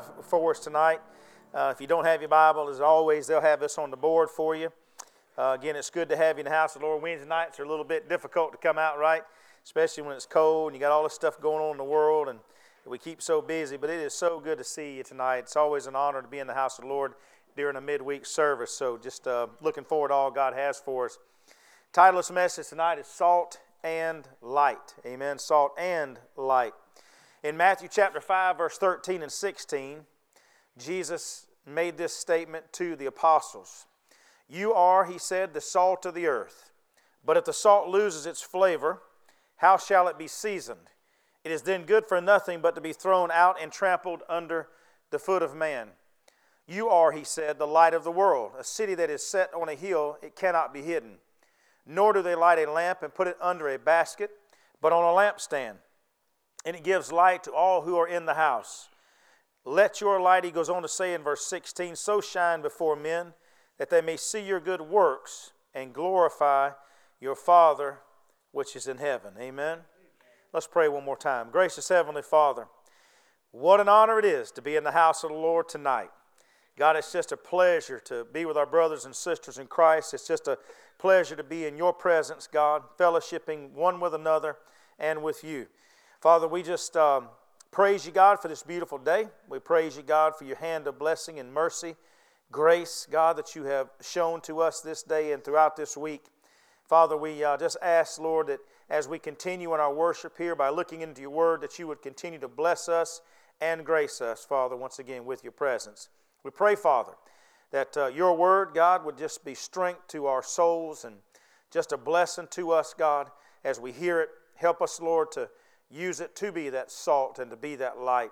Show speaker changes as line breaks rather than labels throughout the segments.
for us tonight. Uh, if you don't have your Bible, as always, they'll have this on the board for you. Uh, again, it's good to have you in the house of the Lord. Wednesday nights are a little bit difficult to come out, right? Especially when it's cold and you got all this stuff going on in the world and we keep so busy. But it is so good to see you tonight. It's always an honor to be in the house of the Lord during a midweek service. So just uh, looking forward to all God has for us. Title of this message tonight is Salt and Light. Amen. Salt and Light. In Matthew chapter 5, verse 13 and 16, Jesus made this statement to the apostles You are, he said, the salt of the earth. But if the salt loses its flavor, how shall it be seasoned? It is then good for nothing but to be thrown out and trampled under the foot of man. You are, he said, the light of the world. A city that is set on a hill, it cannot be hidden. Nor do they light a lamp and put it under a basket, but on a lampstand and it gives light to all who are in the house. Let your light, he goes on to say in verse 16, so shine before men that they may see your good works and glorify your Father which is in heaven. Amen. Let's pray one more time. Gracious Heavenly Father, what an honor it is to be in the house of the Lord tonight. God, it's just a pleasure to be with our brothers and sisters in Christ. It's just a pleasure to be in your presence, God, fellowshipping one with another and with you. Father, we just um, praise you, God, for this beautiful day. We praise you, God, for your hand of blessing and mercy, grace, God, that you have shown to us this day and throughout this week. Father, we uh, just ask, Lord, that as we continue in our worship here by looking into your word, that you would continue to bless us and grace us, Father, once again with your presence. We pray, Father, that uh, your word, God, would just be strength to our souls and just a blessing to us, God, as we hear it. Help us, Lord, to Use it to be that salt and to be that light.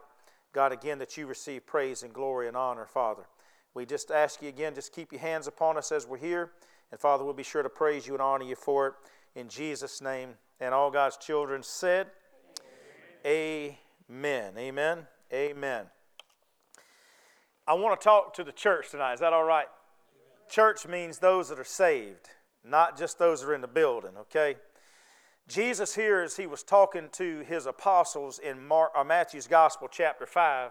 God, again, that you receive praise and glory and honor, Father. We just ask you again, just keep your hands upon us as we're here. And Father, we'll be sure to praise you and honor you for it. In Jesus' name. And all God's children said, Amen. Amen. Amen. Amen. I want to talk to the church tonight. Is that all right? Church means those that are saved, not just those that are in the building, okay? Jesus, here, as he was talking to his apostles in Mark, uh, Matthew's Gospel, chapter 5,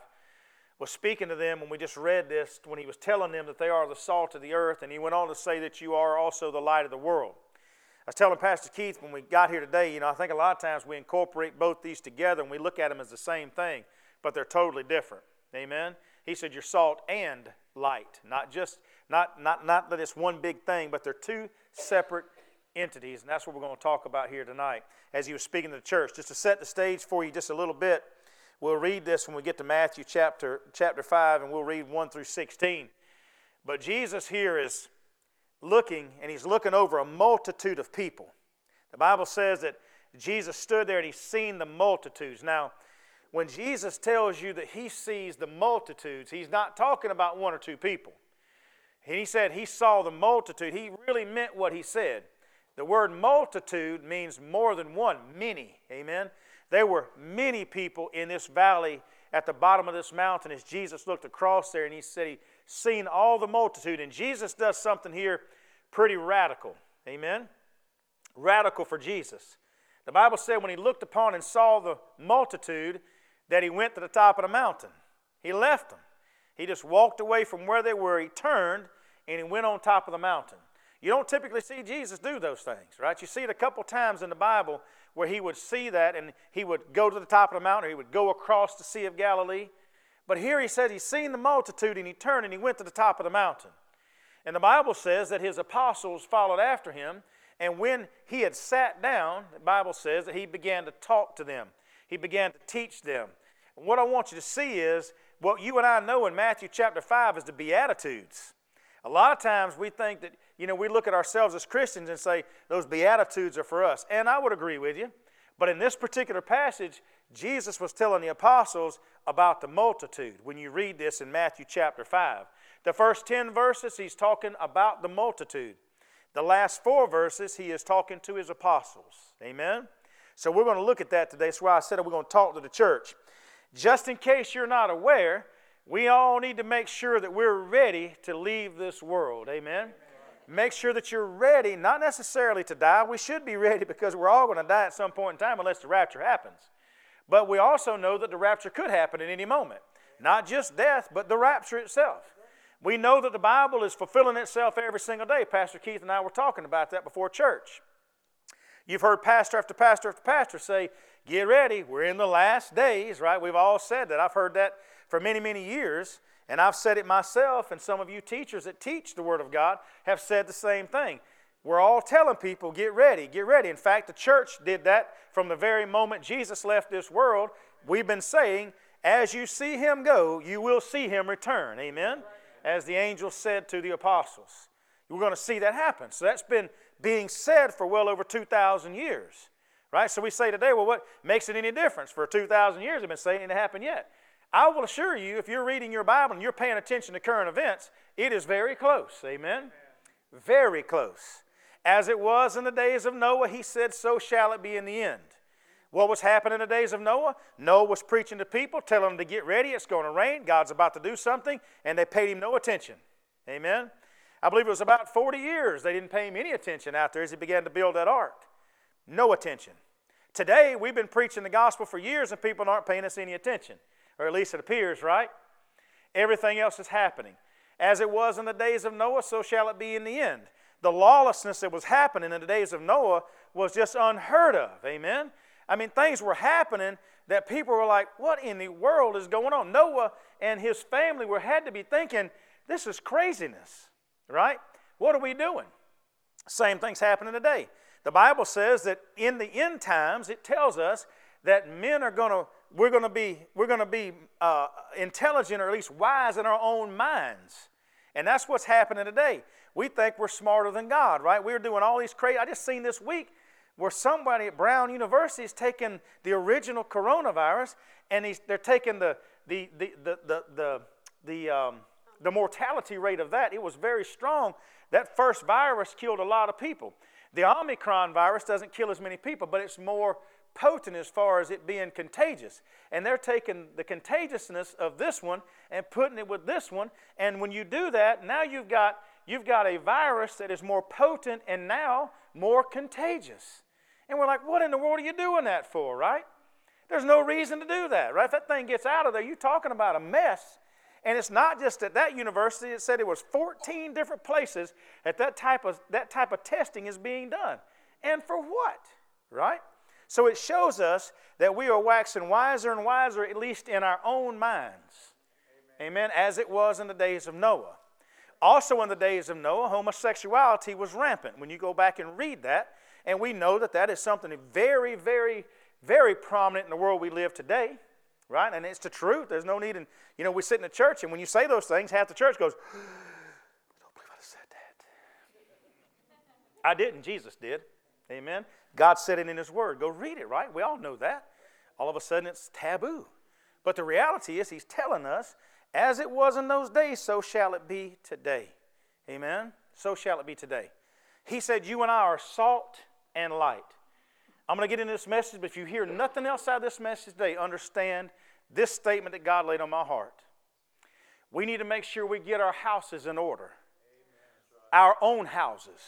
was speaking to them when we just read this, when he was telling them that they are the salt of the earth, and he went on to say that you are also the light of the world. I was telling Pastor Keith when we got here today, you know, I think a lot of times we incorporate both these together and we look at them as the same thing, but they're totally different. Amen? He said you're salt and light, not just, not, not, not that it's one big thing, but they're two separate entities, and that's what we're going to talk about here tonight as he was speaking to the church. Just to set the stage for you just a little bit, we'll read this when we get to Matthew chapter, chapter 5, and we'll read 1 through 16. But Jesus here is looking, and he's looking over a multitude of people. The Bible says that Jesus stood there and he's seen the multitudes. Now, when Jesus tells you that he sees the multitudes, he's not talking about one or two people. And he said he saw the multitude. He really meant what he said. The word multitude means more than one, many. Amen. There were many people in this valley at the bottom of this mountain as Jesus looked across there and he said he seen all the multitude. And Jesus does something here pretty radical. Amen. Radical for Jesus. The Bible said when he looked upon and saw the multitude that he went to the top of the mountain. He left them. He just walked away from where they were. He turned and he went on top of the mountain. You don't typically see Jesus do those things, right? You see it a couple times in the Bible where he would see that and he would go to the top of the mountain or he would go across the Sea of Galilee. But here he said he's seen the multitude and he turned and he went to the top of the mountain. And the Bible says that his apostles followed after him. And when he had sat down, the Bible says that he began to talk to them, he began to teach them. And what I want you to see is what you and I know in Matthew chapter 5 is the Beatitudes. A lot of times we think that you know, we look at ourselves as Christians and say those Beatitudes are for us. And I would agree with you. But in this particular passage, Jesus was telling the apostles about the multitude when you read this in Matthew chapter 5. The first 10 verses, he's talking about the multitude. The last four verses, he is talking to his apostles. Amen? So we're going to look at that today. That's why I said we're going to talk to the church. Just in case you're not aware, we all need to make sure that we're ready to leave this world. Amen? Make sure that you're ready, not necessarily to die. We should be ready because we're all going to die at some point in time unless the rapture happens. But we also know that the rapture could happen at any moment. Not just death, but the rapture itself. We know that the Bible is fulfilling itself every single day. Pastor Keith and I were talking about that before church. You've heard pastor after pastor after pastor say, Get ready, we're in the last days, right? We've all said that. I've heard that for many, many years, and I've said it myself, and some of you teachers that teach the Word of God have said the same thing. We're all telling people, get ready, get ready. In fact, the church did that from the very moment Jesus left this world. We've been saying, as you see him go, you will see him return. Amen? As the angel said to the apostles. We're going to see that happen. So that's been being said for well over 2,000 years. Right? So we say today, well, what makes it any difference? For 2,000 years, they've been saying it didn't happen yet. I will assure you, if you're reading your Bible and you're paying attention to current events, it is very close. Amen? Very close. As it was in the days of Noah, he said, so shall it be in the end. What was happening in the days of Noah? Noah was preaching to people, telling them to get ready, it's going to rain, God's about to do something, and they paid him no attention. Amen? I believe it was about 40 years they didn't pay him any attention out there as he began to build that ark. No attention. Today, we've been preaching the gospel for years and people aren't paying us any attention, or at least it appears, right? Everything else is happening. As it was in the days of Noah, so shall it be in the end. The lawlessness that was happening in the days of Noah was just unheard of. Amen? I mean, things were happening that people were like, what in the world is going on? Noah and his family were had to be thinking, this is craziness, right? What are we doing? Same thing's happening today. The Bible says that in the end times, it tells us that men are going to, we're going to be, we're going to be uh, intelligent or at least wise in our own minds. And that's what's happening today. We think we're smarter than God, right? We're doing all these crazy. I just seen this week where somebody at Brown University is taking the original coronavirus and they're taking the, the, the, the, the, the, the, um, the mortality rate of that. It was very strong. That first virus killed a lot of people. The Omicron virus doesn't kill as many people, but it's more potent as far as it being contagious. And they're taking the contagiousness of this one and putting it with this one. And when you do that, now you've got, you've got a virus that is more potent and now more contagious. And we're like, what in the world are you doing that for, right? There's no reason to do that, right? If that thing gets out of there, you're talking about a mess. And it's not just at that university, it said it was 14 different places that that type of, that type of testing is being done. And for what, right? So it shows us that we are waxing wiser and wiser, at least in our own minds. Amen. Amen. As it was in the days of Noah. Also, in the days of Noah, homosexuality was rampant. When you go back and read that, and we know that that is something very, very, very prominent in the world we live today, right? And it's the truth. There's no need in, you know, we sit in the church, and when you say those things, half the church goes, I don't believe I said that. I didn't, Jesus did. Amen. God said it in His Word. Go read it, right? We all know that. All of a sudden, it's taboo. But the reality is, He's telling us, as it was in those days, so shall it be today. Amen. So shall it be today. He said, You and I are salt and light. I'm going to get into this message, but if you hear nothing else out of this message today, understand this statement that God laid on my heart. We need to make sure we get our houses in order, our own houses.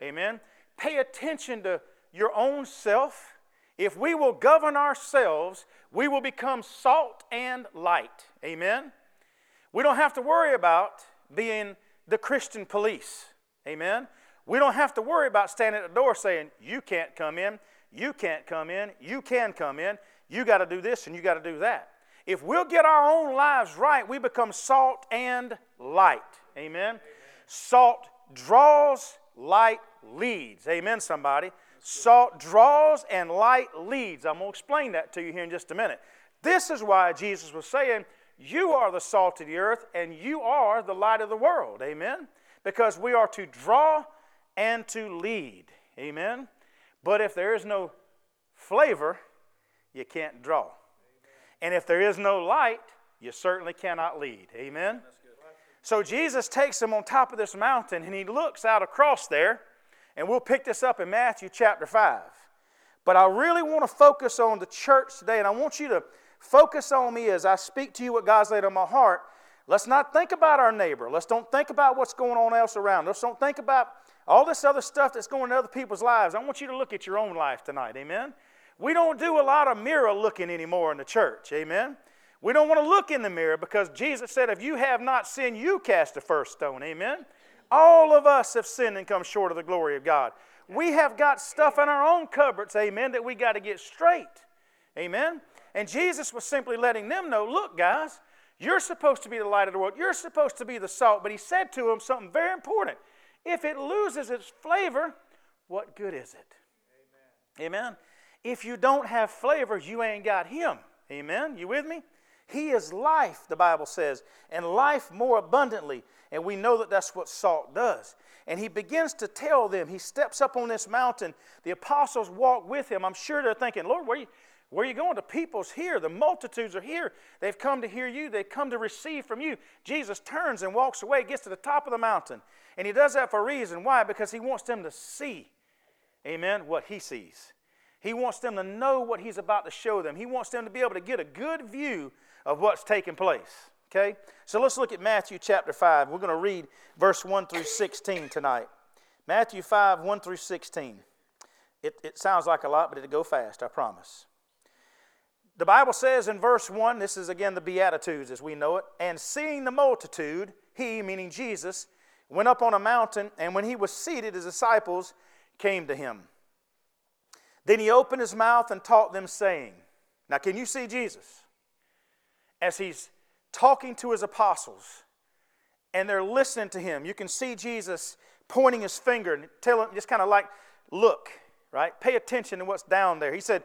Amen. Pay attention to your own self. If we will govern ourselves, we will become salt and light. Amen. We don't have to worry about being the Christian police. Amen. We don't have to worry about standing at the door saying, You can't come in, you can't come in, you can come in, you got to do this and you got to do that. If we'll get our own lives right, we become salt and light. Amen. Amen. Salt draws, light leads. Amen, somebody. Salt draws and light leads. I'm going to explain that to you here in just a minute. This is why Jesus was saying, You are the salt of the earth and you are the light of the world. Amen. Because we are to draw and to lead. Amen. But if there is no flavor, you can't draw. And if there is no light, you certainly cannot lead. Amen. So Jesus takes them on top of this mountain and he looks out across there and we'll pick this up in Matthew chapter 5. But I really want to focus on the church today, and I want you to focus on me as I speak to you what God's laid on my heart. Let's not think about our neighbor. Let's don't think about what's going on else around. Let's don't think about all this other stuff that's going in other people's lives. I want you to look at your own life tonight. Amen. We don't do a lot of mirror looking anymore in the church. Amen. We don't want to look in the mirror because Jesus said, If you have not sinned, you cast the first stone. Amen. All of us have sinned and come short of the glory of God. We have got stuff in our own cupboards, amen, that we got to get straight. Amen. And Jesus was simply letting them know look, guys, you're supposed to be the light of the world. You're supposed to be the salt. But he said to them something very important. If it loses its flavor, what good is it? Amen. Amen. If you don't have flavor, you ain't got him. Amen. You with me? He is life, the Bible says, and life more abundantly. And we know that that's what salt does. And he begins to tell them, he steps up on this mountain. The apostles walk with him. I'm sure they're thinking, Lord, where are you, where are you going? The people's here. The multitudes are here. They've come to hear you. They've come to receive from you. Jesus turns and walks away, gets to the top of the mountain. And he does that for a reason. Why? Because he wants them to see, amen, what he sees. He wants them to know what he's about to show them. He wants them to be able to get a good view of what's taking place. Okay? So let's look at Matthew chapter 5. We're going to read verse 1 through 16 tonight. Matthew 5, 1 through 16. It, it sounds like a lot, but it'll go fast, I promise. The Bible says in verse 1, this is again the Beatitudes as we know it, and seeing the multitude, he, meaning Jesus, went up on a mountain, and when he was seated, his disciples came to him. Then he opened his mouth and taught them, saying, Now, can you see Jesus? As he's talking to his apostles, and they're listening to him. You can see Jesus pointing his finger and telling, just kind of like, look, right? Pay attention to what's down there. He said,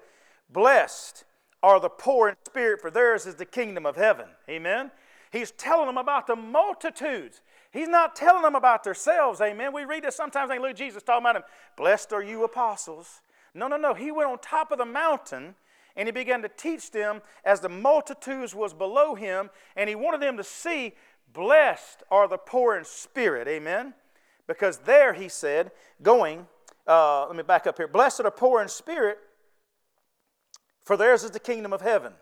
Blessed are the poor in spirit, for theirs is the kingdom of heaven. Amen. He's telling them about the multitudes. He's not telling them about themselves. Amen. We read this sometimes, they look Jesus talking about them. Blessed are you apostles. No, no, no. He went on top of the mountain and he began to teach them as the multitudes was below him, and he wanted them to see, blessed are the poor in spirit. Amen. Because there, he said, going, uh, let me back up here. Blessed are poor in spirit, for theirs is the kingdom of heaven.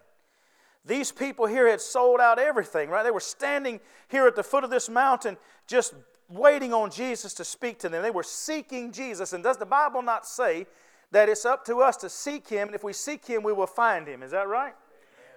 These people here had sold out everything, right? They were standing here at the foot of this mountain just waiting on Jesus to speak to them. They were seeking Jesus. And does the Bible not say that it's up to us to seek Him, and if we seek Him, we will find Him? Is that right?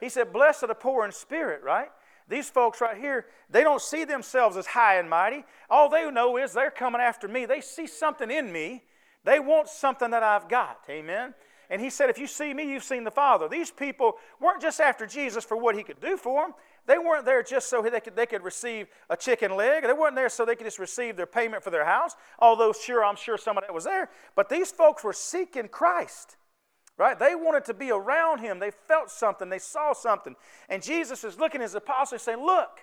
He said, Blessed are the poor in spirit, right? These folks right here, they don't see themselves as high and mighty. All they know is they're coming after me. They see something in me. They want something that I've got. Amen. And he said, If you see me, you've seen the Father. These people weren't just after Jesus for what he could do for them. They weren't there just so they could, they could receive a chicken leg. They weren't there so they could just receive their payment for their house, although, sure, I'm sure some of that was there. But these folks were seeking Christ, right? They wanted to be around him. They felt something, they saw something. And Jesus is looking at his apostles saying, Look,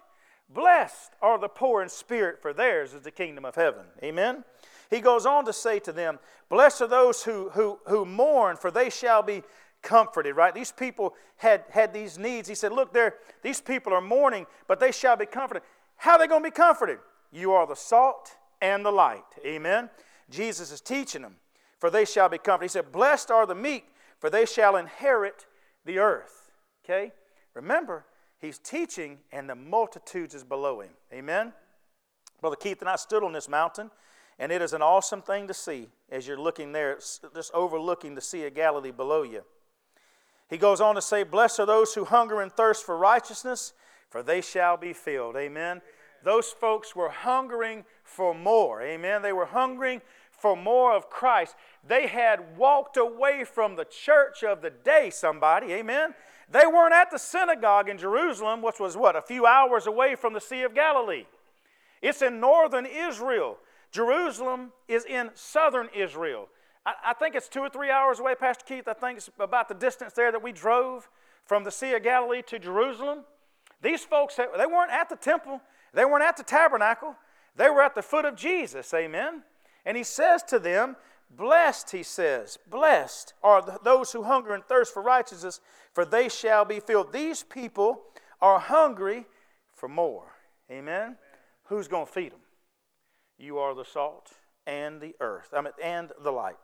blessed are the poor in spirit, for theirs is the kingdom of heaven. Amen? He goes on to say to them, Blessed are those who, who, who mourn, for they shall be comforted, right? These people had, had these needs. He said, Look, there, these people are mourning, but they shall be comforted. How are they going to be comforted? You are the salt and the light. Amen. Jesus is teaching them, for they shall be comforted. He said, Blessed are the meek, for they shall inherit the earth. Okay? Remember, he's teaching, and the multitudes is below him. Amen. Brother Keith and I stood on this mountain and it is an awesome thing to see as you're looking there, just overlooking the Sea of Galilee below you. He goes on to say, Blessed are those who hunger and thirst for righteousness, for they shall be filled. Amen. Those folks were hungering for more. Amen. They were hungering for more of Christ. They had walked away from the church of the day, somebody. Amen. They weren't at the synagogue in Jerusalem, which was what, a few hours away from the Sea of Galilee. It's in northern Israel. Jerusalem is in southern Israel. I, think it's two or three hours away, Pastor Keith. I think it's about the distance there that we drove from the Sea of Galilee to Jerusalem. These folks, they weren't at the temple, they weren't at the tabernacle, they were at the foot of Jesus. Amen. And he says to them, Blessed, he says, blessed are those who hunger and thirst for righteousness, for they shall be filled. These people are hungry for more. Amen. Amen. Who's going to feed them? You are the salt and the earth, I mean, and the light.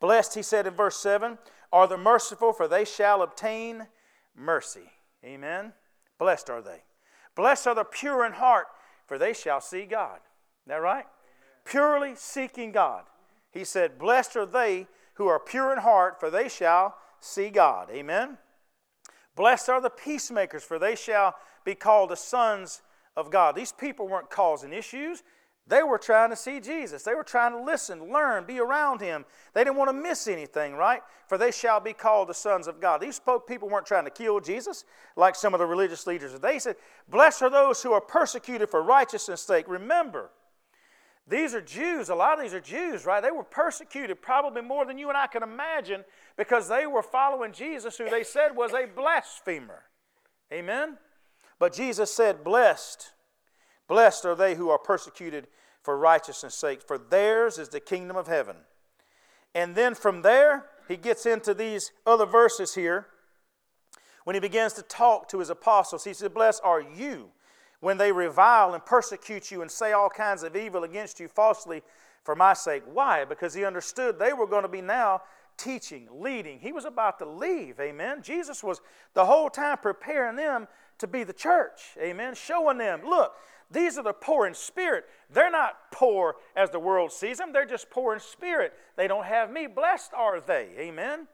Blessed, he said in verse 7, are the merciful, for they shall obtain mercy. Amen. Blessed are they. Blessed are the pure in heart, for they shall see God. Is that right? Purely seeking God. He said, Blessed are they who are pure in heart, for they shall see God. Amen. Blessed are the peacemakers, for they shall be called the sons of God. These people weren't causing issues. They were trying to see Jesus. They were trying to listen, learn, be around him. They didn't want to miss anything, right? For they shall be called the sons of God. These spoke people weren't trying to kill Jesus like some of the religious leaders. They said, Blessed are those who are persecuted for righteousness' sake. Remember, these are Jews. A lot of these are Jews, right? They were persecuted probably more than you and I can imagine because they were following Jesus, who they said was a blasphemer. Amen? But Jesus said, Blessed Blessed are they who are persecuted for righteousness' sake, for theirs is the kingdom of heaven. And then from there, he gets into these other verses here. When he begins to talk to his apostles, he said, Blessed are you when they revile and persecute you and say all kinds of evil against you falsely for my sake. Why? Because he understood they were going to be now teaching, leading. He was about to leave. Amen. Jesus was the whole time preparing them to be the church. Amen. Showing them, look, these are the poor in spirit. They're not poor as the world sees them, they're just poor in spirit. They don't have me. Blessed are they. Amen.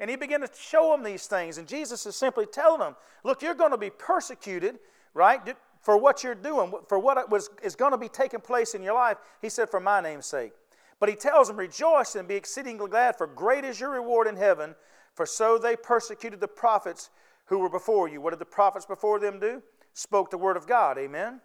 And he began to show them these things. And Jesus is simply telling them, look, you're going to be persecuted, right, for what you're doing, for what was, is going to be taking place in your life. He said, for my name's sake. But he tells them, rejoice and be exceedingly glad, for great is your reward in heaven. For so they persecuted the prophets who were before you. What did the prophets before them do? Spoke the word of God. Amen.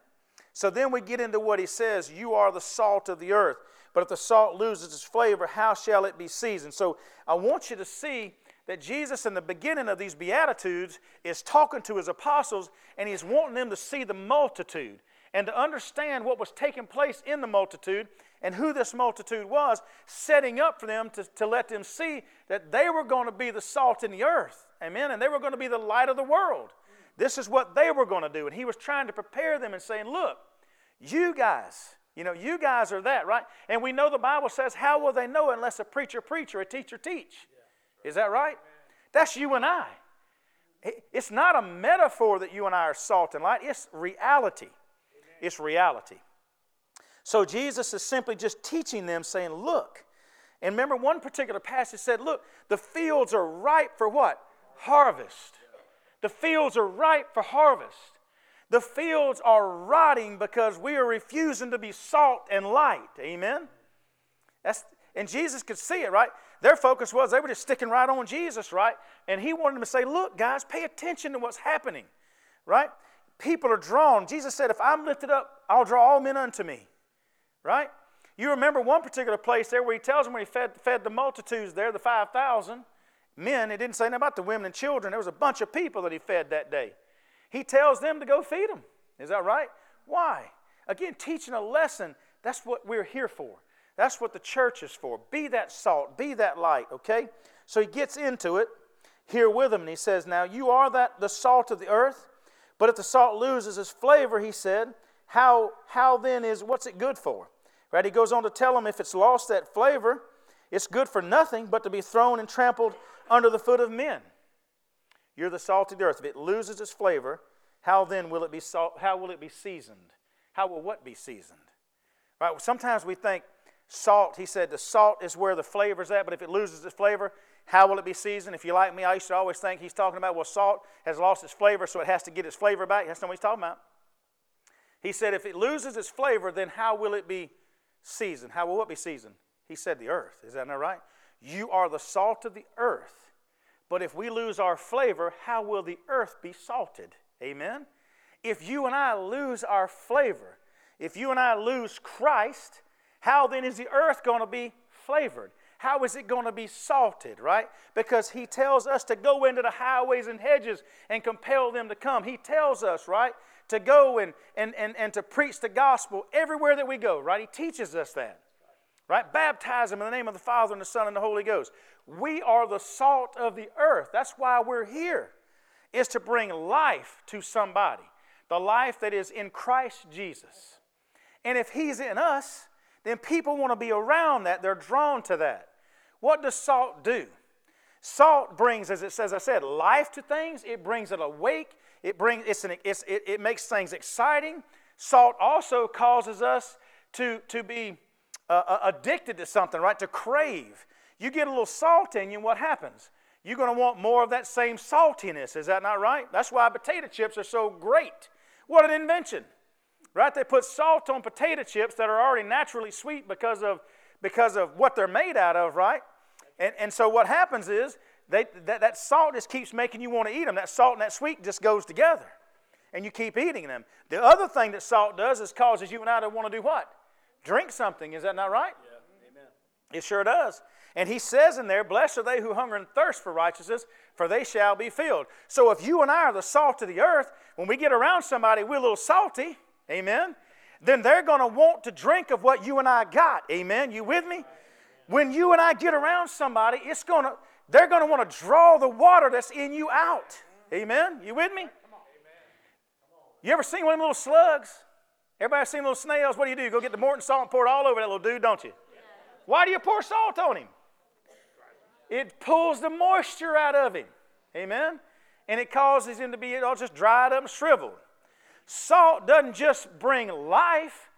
So then we get into what he says You are the salt of the earth. But if the salt loses its flavor, how shall it be seasoned? So I want you to see that Jesus, in the beginning of these Beatitudes, is talking to his apostles and he's wanting them to see the multitude and to understand what was taking place in the multitude and who this multitude was, setting up for them to, to let them see that they were going to be the salt in the earth. Amen. And they were going to be the light of the world. This is what they were going to do. And he was trying to prepare them and saying, Look, you guys, you know, you guys are that, right? And we know the Bible says, How will they know unless a preacher preach or a teacher teach? Is that right? That's you and I. It's not a metaphor that you and I are salt and light, it's reality. It's reality. So Jesus is simply just teaching them, saying, Look. And remember, one particular passage said, Look, the fields are ripe for what? Harvest. The fields are ripe for harvest. The fields are rotting because we are refusing to be salt and light. Amen? That's, and Jesus could see it, right? Their focus was they were just sticking right on Jesus, right? And he wanted them to say, Look, guys, pay attention to what's happening, right? People are drawn. Jesus said, If I'm lifted up, I'll draw all men unto me, right? You remember one particular place there where he tells them when he fed, fed the multitudes there, the 5,000 men. He didn't say nothing about the women and children. There was a bunch of people that he fed that day. He tells them to go feed them. Is that right? Why? Again, teaching a lesson. That's what we're here for. That's what the church is for. Be that salt, be that light, okay? So he gets into it here with them and he says, Now you are that the salt of the earth, but if the salt loses its flavor, he said, how, how then is what's it good for? Right? He goes on to tell them if it's lost that flavor, it's good for nothing but to be thrown and trampled under the foot of men. You're the salt of the earth. If it loses its flavor, how then will it be salt, how will it be seasoned? How will what be seasoned? Right? Sometimes we think salt, he said the salt is where the flavor's at, but if it loses its flavor, how will it be seasoned? If you like me, I used to always think he's talking about, well, salt has lost its flavor, so it has to get its flavor back. That's not what he's talking about. He said, if it loses its flavor, then how will it be seasoned? How will it be seasoned? He said, the earth. Is that not right? You are the salt of the earth. But if we lose our flavor, how will the earth be salted? Amen? If you and I lose our flavor, if you and I lose Christ, how then is the earth going to be flavored? How is it going to be salted, right? Because he tells us to go into the highways and hedges and compel them to come. He tells us, right, to go and, and, and, and to preach the gospel everywhere that we go, right? He teaches us that, right? Baptize them in the name of the Father and the Son and the Holy Ghost. We are the salt of the earth. That's why we're here, is to bring life to somebody, the life that is in Christ Jesus. And if He's in us, then people want to be around that. They're drawn to that. What does salt do? Salt brings, as it says, I said, life to things. It brings it awake. It brings it's an, it's, it, it makes things exciting. Salt also causes us to, to be uh, uh, addicted to something, right? To crave. You get a little salt in you, and what happens? you're going to want more of that same saltiness. Is that not right? That's why potato chips are so great. What an invention, right? They put salt on potato chips that are already naturally sweet because of, because of what they're made out of, right? And, and so what happens is they, that, that salt just keeps making you want to eat them. That salt and that sweet just goes together. And you keep eating them. The other thing that salt does is causes you and I to want to do what? Drink something. Is that not right?
Yeah. Amen.
It sure does. And he says in there, Blessed are they who hunger and thirst for righteousness, for they shall be filled. So if you and I are the salt of the earth, when we get around somebody, we're a little salty, amen, then they're going to want to drink of what you and I got, amen. You with me? When you and I get around somebody, it's going to, they're going to want to draw the water that's in you out, amen. You with me? You ever seen one of them little slugs? Everybody seen little snails? What do you do? Go get the Morton salt and pour it all over that little dude, don't you? Why do you pour salt on him? It pulls the moisture out of him. Amen? And it causes him to be all just dried up and shriveled. Salt doesn't just bring life,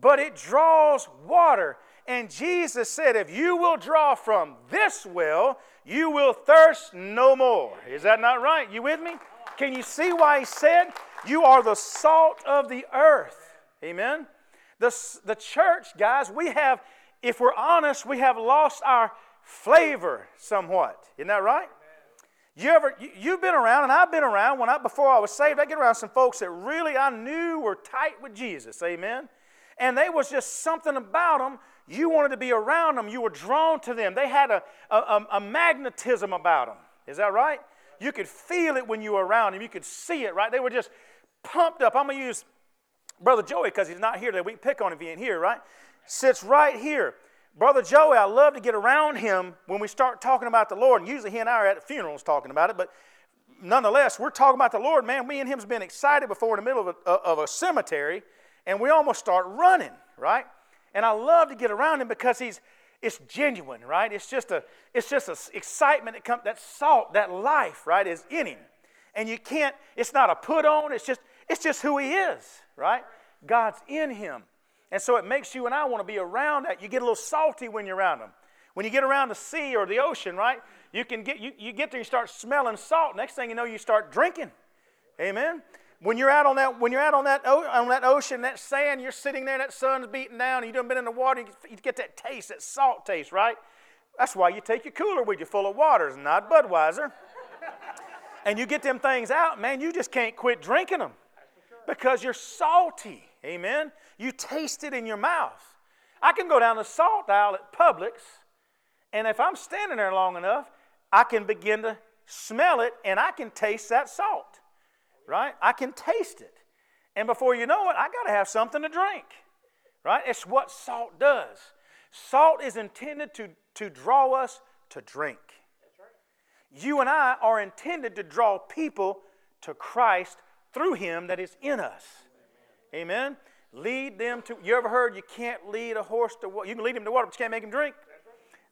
but it draws water. And Jesus said, If you will draw from this well, you will thirst no more. Is that not right? You with me? Can you see why he said, You are the salt of the earth? Amen? The, the church, guys, we have, if we're honest, we have lost our flavor somewhat. Isn't that right? You ever you, have been around, and I've been around. When I before I was saved, I get around some folks that really I knew were tight with Jesus. Amen. And they was just something about them. You wanted to be around them. You were drawn to them. They had a, a, a magnetism about them. Is that right? You could feel it when you were around them. You could see it, right? They were just pumped up. I'm going to use Brother Joey because he's not here today. We pick on him if he ain't here, right? Sits right here. Brother Joey, I love to get around him when we start talking about the Lord. And usually he and I are at funerals talking about it, but nonetheless, we're talking about the Lord. Man, me and him's been excited before in the middle of a, of a cemetery, and we almost start running, right? And I love to get around him because he's it's genuine, right? It's just a it's just a excitement that comes that salt, that life, right, is in him. And you can't, it's not a put on, it's just it's just who he is, right? God's in him. And so it makes you and I want to be around that. You get a little salty when you're around them. When you get around the sea or the ocean, right? You can get you, you get there, you start smelling salt. Next thing you know, you start drinking. Amen. When you're out on that, when you're out on that on that ocean, that sand, you're sitting there, that sun's beating down, and you done been in the water, you get that taste, that salt taste, right? That's why you take your cooler with you full of waters, not Budweiser. and you get them things out, man, you just can't quit drinking them because you're salty. Amen. You taste it in your mouth. I can go down the salt aisle at Publix, and if I'm standing there long enough, I can begin to smell it and I can taste that salt. Right? I can taste it. And before you know it, I got to have something to drink. Right? It's what salt does. Salt is intended to, to draw us to drink. You and I are intended to draw people to Christ through Him that is in us. Amen. Lead them to. You ever heard you can't lead a horse to water? You can lead him to water, but you can't make him drink.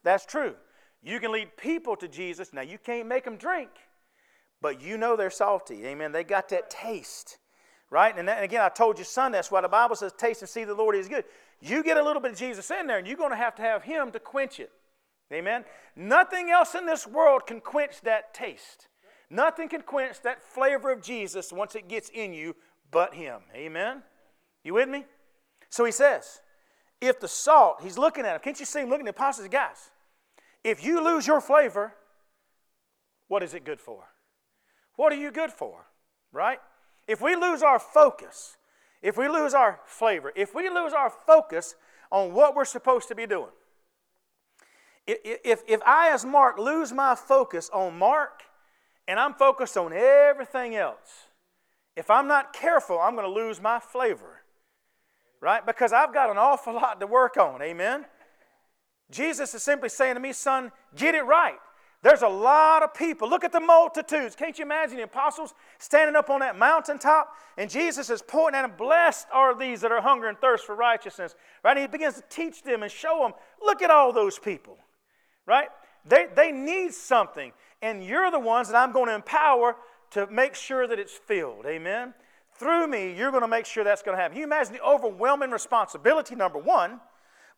That's true. You can lead people to Jesus. Now you can't make them drink, but you know they're salty. Amen. They got that taste, right? And, that, and again, I told you Sunday. That's why the Bible says, "Taste and see the Lord is good." You get a little bit of Jesus in there, and you're going to have to have Him to quench it. Amen. Nothing else in this world can quench that taste. Nothing can quench that flavor of Jesus once it gets in you but Him. Amen? You with me? So he says, if the salt, he's looking at him. Can't you see him looking at the apostles? Guys, if you lose your flavor, what is it good for? What are you good for? Right? If we lose our focus, if we lose our flavor, if we lose our focus on what we're supposed to be doing, if, if I, as Mark, lose my focus on Mark and I'm focused on everything else, if I'm not careful, I'm going to lose my flavor, right? Because I've got an awful lot to work on. Amen? Jesus is simply saying to me, son, get it right. There's a lot of people. Look at the multitudes. Can't you imagine the apostles standing up on that mountaintop? And Jesus is pointing at them, Blessed are these that are hunger and thirst for righteousness. Right? And he begins to teach them and show them, Look at all those people. Right? They, they need something. And you're the ones that I'm going to empower to make sure that it's filled. Amen? Through me, you're going to make sure that's going to happen. You imagine the overwhelming responsibility, number one?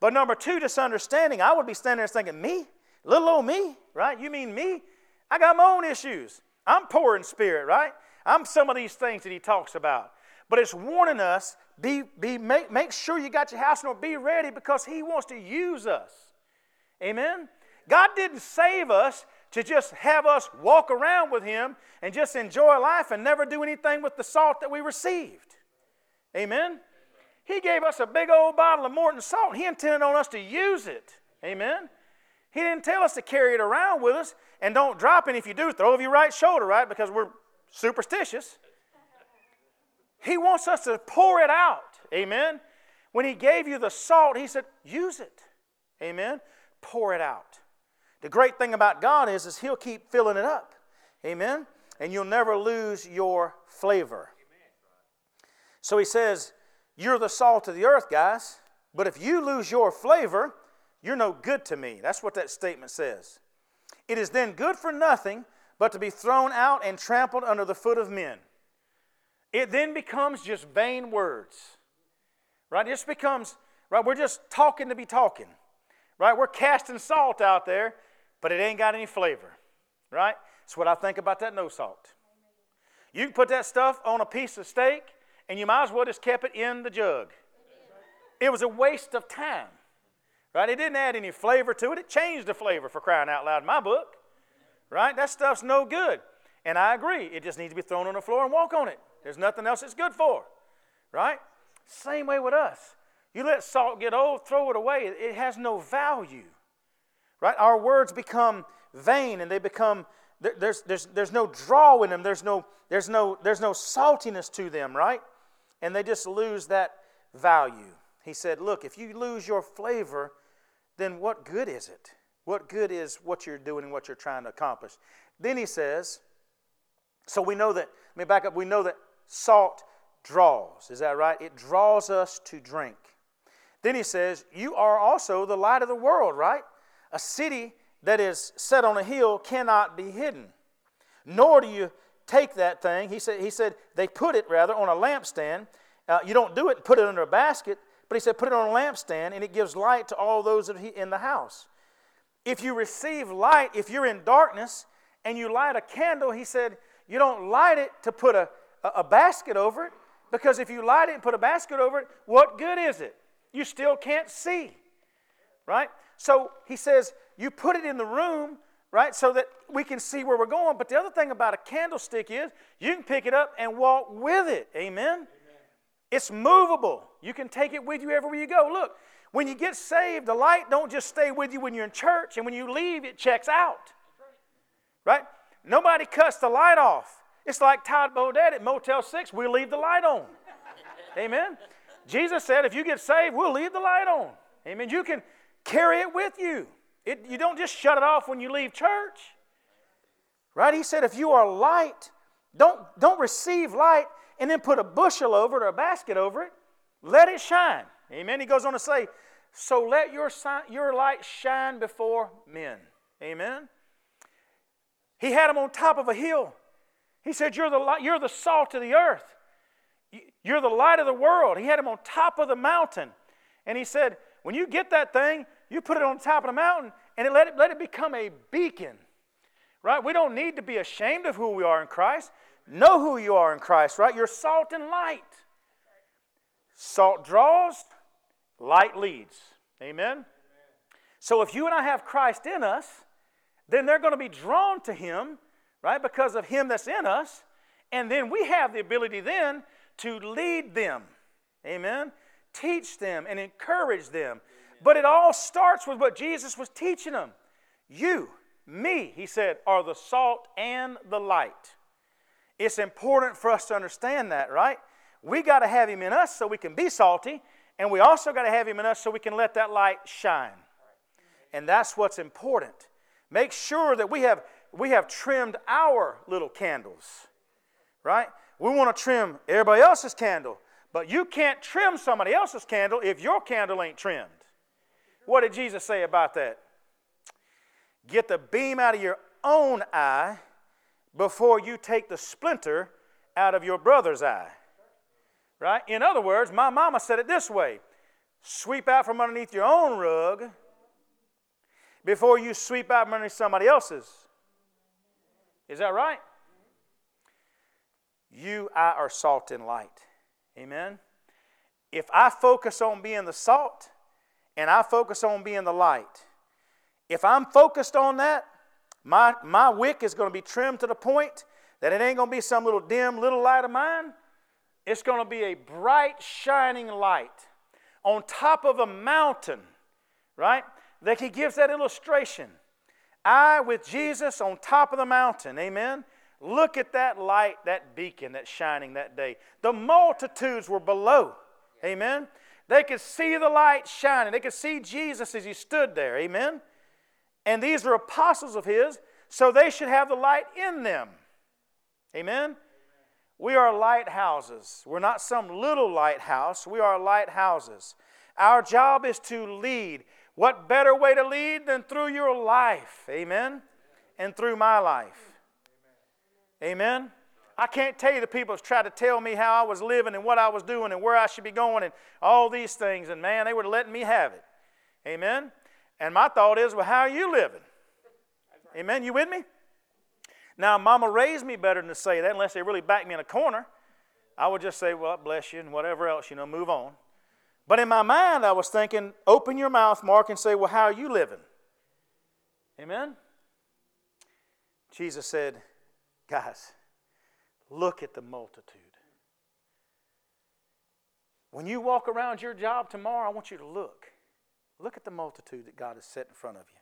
But number two, just understanding, I would be standing there thinking, me? Little old me, right? You mean me? I got my own issues. I'm poor in spirit, right? I'm some of these things that he talks about. But it's warning us be, be, make, make sure you got your house in order, be ready because he wants to use us. Amen? God didn't save us to just have us walk around with him and just enjoy life and never do anything with the salt that we received. Amen? He gave us a big old bottle of Morton salt. He intended on us to use it. Amen? He didn't tell us to carry it around with us and don't drop it. If you do, throw over your right shoulder, right? Because we're superstitious. He wants us to pour it out. Amen. When He gave you the salt, He said, use it. Amen. Pour it out. The great thing about God is, is He'll keep filling it up. Amen. And you'll never lose your flavor. So He says, You're the salt of the earth, guys. But if you lose your flavor, you're no good to me. That's what that statement says. It is then good for nothing but to be thrown out and trampled under the foot of men. It then becomes just vain words. Right? It just becomes, right? We're just talking to be talking. Right? We're casting salt out there, but it ain't got any flavor. Right? That's what I think about that no salt. You can put that stuff on a piece of steak, and you might as well just kept it in the jug. It was a waste of time. Right? It didn't add any flavor to it. It changed the flavor for crying out loud in my book. Right? That stuff's no good. And I agree. It just needs to be thrown on the floor and walk on it. There's nothing else it's good for. Right? Same way with us. You let salt get old, throw it away. It has no value. Right? Our words become vain and they become there's, there's, there's no draw in them. There's no, there's, no, there's no saltiness to them, right? And they just lose that value. He said, Look, if you lose your flavor, then what good is it? What good is what you're doing and what you're trying to accomplish? Then he says, so we know that, let me back up, we know that salt draws. Is that right? It draws us to drink. Then he says, You are also the light of the world, right? A city that is set on a hill cannot be hidden. Nor do you take that thing. He said, he said they put it rather on a lampstand. Uh, you don't do it and put it under a basket. But he said, put it on a lampstand and it gives light to all those in the house. If you receive light, if you're in darkness and you light a candle, he said, you don't light it to put a, a, basket over it because if you light it and put a basket over it, what good is it? You still can't see, right? So he says, you put it in the room, right, so that we can see where we're going. But the other thing about a candlestick is you can pick it up and walk with it. Amen? It's movable. You can take it with you everywhere you go. Look, when you get saved, the light don't just stay with you when you're in church, and when you leave, it checks out. Right? Nobody cuts the light off. It's like Todd Bodett at Motel 6. We'll leave the light on. Amen? Jesus said, if you get saved, we'll leave the light on. Amen? You can carry it with you. It, you don't just shut it off when you leave church. Right? He said, if you are light, don't, don't receive light and then put a bushel over it or a basket over it. Let it shine. Amen. He goes on to say, So let your, your light shine before men. Amen. He had him on top of a hill. He said, You're the, light, you're the salt of the earth. You're the light of the world. He had him on top of the mountain. And he said, When you get that thing, you put it on top of the mountain and let, it, let it become a beacon. Right? We don't need to be ashamed of who we are in Christ. Know who you are in Christ, right? You're salt and light. Salt draws, light leads. Amen? So if you and I have Christ in us, then they're going to be drawn to Him, right, because of Him that's in us. And then we have the ability then to lead them. Amen? Teach them and encourage them. But it all starts with what Jesus was teaching them. You, me, he said, are the salt and the light. It's important for us to understand that, right? We got to have Him in us so we can be salty, and we also got to have Him in us so we can let that light shine. And that's what's important. Make sure that we have, we have trimmed our little candles, right? We want to trim everybody else's candle, but you can't trim somebody else's candle if your candle ain't trimmed. What did Jesus say about that? Get the beam out of your own eye before you take the splinter out of your brother's eye. Right? In other words, my mama said it this way sweep out from underneath your own rug before you sweep out from underneath somebody else's. Is that right? You, I are salt and light. Amen? If I focus on being the salt and I focus on being the light, if I'm focused on that, my, my wick is going to be trimmed to the point that it ain't going to be some little dim little light of mine. It's going to be a bright, shining light on top of a mountain, right? That he gives that illustration. I with Jesus on top of the mountain, amen? Look at that light, that beacon that's shining that day. The multitudes were below, amen? They could see the light shining. They could see Jesus as he stood there, amen? And these are apostles of his, so they should have the light in them, amen? We are lighthouses. We're not some little lighthouse, we are lighthouses. Our job is to lead. What better way to lead than through your life? Amen? And through my life. Amen? I can't tell you the people that tried to tell me how I was living and what I was doing and where I should be going and all these things. And man, they were letting me have it. Amen? And my thought is, well, how are you living? Amen? You with me? Now, Mama raised me better than to say that unless they really backed me in a corner. I would just say, well, bless you, and whatever else, you know, move on. But in my mind, I was thinking, open your mouth, Mark, and say, well, how are you living? Amen? Jesus said, guys, look at the multitude. When you walk around your job tomorrow, I want you to look. Look at the multitude that God has set in front of you.